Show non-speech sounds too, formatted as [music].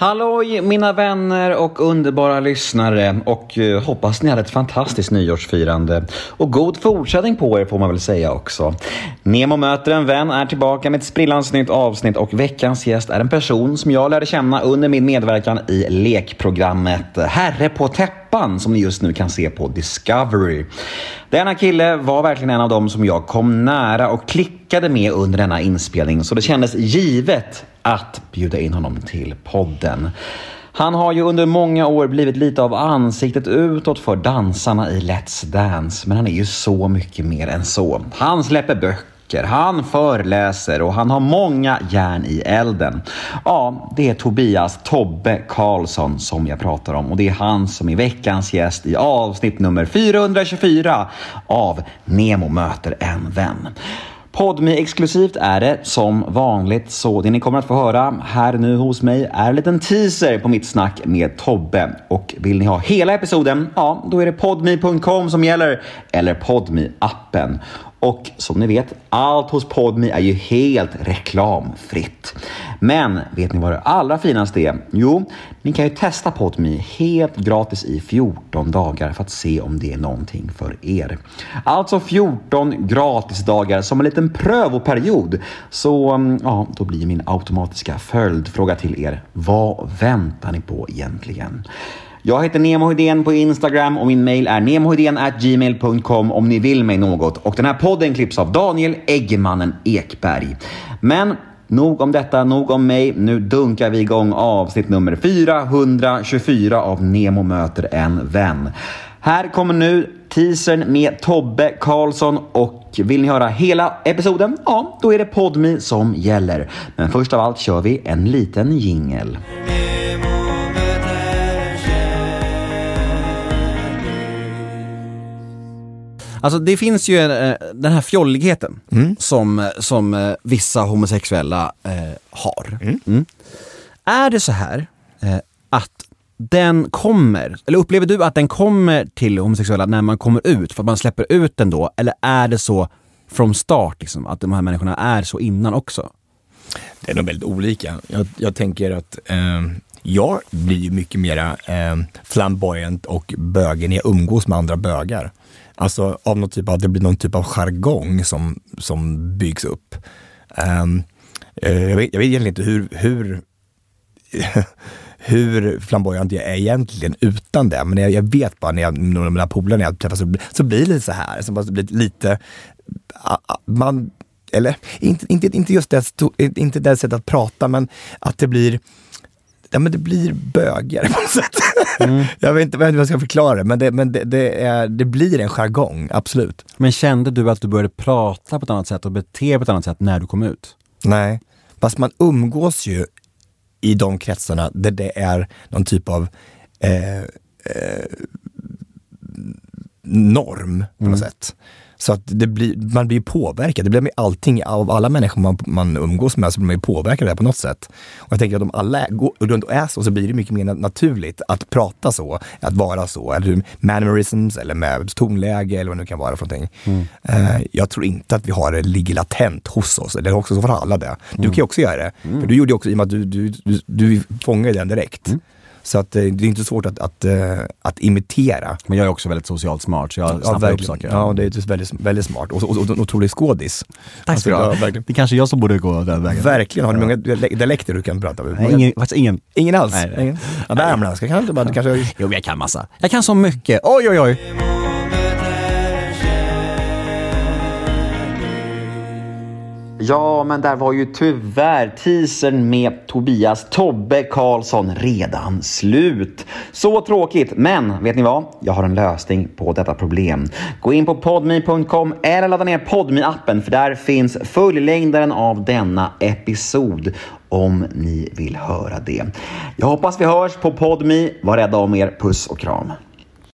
Halloj mina vänner och underbara lyssnare och eh, hoppas ni hade ett fantastiskt nyårsfirande. Och god fortsättning på er får man väl säga också. Nemo möter en vän är tillbaka med ett sprillans nytt avsnitt och veckans gäst är en person som jag lärde känna under min medverkan i lekprogrammet Herre på täppan som ni just nu kan se på Discovery. Denna kille var verkligen en av dem som jag kom nära och klickade med under denna inspelning så det kändes givet att bjuda in honom till podden. Han har ju under många år blivit lite av ansiktet utåt för dansarna i Let's Dance, men han är ju så mycket mer än så. Han släpper böcker, han föreläser och han har många järn i elden. Ja, det är Tobias Tobbe Karlsson som jag pratar om och det är han som är veckans gäst i avsnitt nummer 424 av Nemo möter en vän podmi exklusivt är det som vanligt, så det ni kommer att få höra här nu hos mig är en liten teaser på mitt snack med Tobbe. Och vill ni ha hela episoden, ja, då är det podmi.com som gäller, eller podmi appen och som ni vet, allt hos Podmi är ju helt reklamfritt. Men vet ni vad det allra finaste är? Jo, ni kan ju testa Podmi helt gratis i 14 dagar för att se om det är någonting för er. Alltså 14 gratisdagar som en liten prövoperiod. Så mm, ja, då blir min automatiska följdfråga till er. Vad väntar ni på egentligen? Jag heter Nemohedén på Instagram och min mail är gmail.com om ni vill mig något. Och den här podden klipps av Daniel Eggemannen Ekberg. Men nog om detta, nog om mig. Nu dunkar vi igång avsnitt nummer 424 av Nemo möter en vän. Här kommer nu teasern med Tobbe Karlsson och vill ni höra hela episoden? Ja, då är det Podmi som gäller. Men först av allt kör vi en liten jingel. Alltså det finns ju eh, den här fjolligheten mm. som, som eh, vissa homosexuella eh, har. Mm. Mm. Är det så här eh, att den kommer, eller upplever du att den kommer till homosexuella när man kommer ut, för att man släpper ut den då? Eller är det så from start, liksom, att de här människorna är så innan också? Det är nog väldigt olika. Jag, jag tänker att eh, jag blir ju mycket mera eh, flamboyant och bögig när jag umgås med andra bögar. Alltså av någon typ av, det blir någon typ av jargong som, som byggs upp. Um, jag, vet, jag vet egentligen inte hur, hur, [laughs] hur flamboyant jag är egentligen utan det. Men jag, jag vet bara när jag, med mina polare när jag träffas så, så blir det lite så här. Så det blir lite, man, eller inte, inte, inte just det, inte det sättet att prata, men att det blir ja, men det blir bögigare på något sätt. Mm. [laughs] jag, vet inte, jag vet inte hur jag ska förklara det, men, det, men det, det, är, det blir en jargong, absolut. Men kände du att du började prata på ett annat sätt och bete dig på ett annat sätt när du kom ut? Nej, fast man umgås ju i de kretsarna där det är någon typ av eh, eh, norm på något mm. sätt. Så att det blir, man blir påverkad. Det blir med allting, av alla människor man, man umgås med så blir man påverkad av det på något sätt. Och jag tänker att om alla går runt och är så, så blir det mycket mer naturligt att prata så, att vara så. Eller mannerisms eller med tonläge eller vad det nu kan vara för någonting. Mm. Uh, jag tror inte att vi har det ligger latent hos oss, eller också så får alla det. Du mm. kan ju också göra det. Mm. För du gjorde också, i och med att du, du, du, du fångade den direkt. Mm. Så att eh, det är inte svårt att, att, eh, att, imitera. Men jag är också väldigt socialt smart, så jag snappar upp saker. Ja, det är väldigt, väldigt smart och, och, och, och otrolig skådis. Tack ska alltså, du ha. Det är kanske jag som borde gå den vägen. Verkligen. Har du många dialekter du kan prata med? Nej, ingen, faktiskt ingen. Ingen alls? Nej, nej. Ja, värmländska kan du inte bara, kanske... Jo, jag kan massa. Jag kan så mycket. Oj, oj, oj. Ja, men där var ju tyvärr teasern med Tobias Tobbe Karlsson redan slut. Så tråkigt, men vet ni vad? Jag har en lösning på detta problem. Gå in på podme.com eller ladda ner podme appen för där finns fullängdaren av denna episod om ni vill höra det. Jag hoppas vi hörs på podme. Var rädda om er. Puss och kram.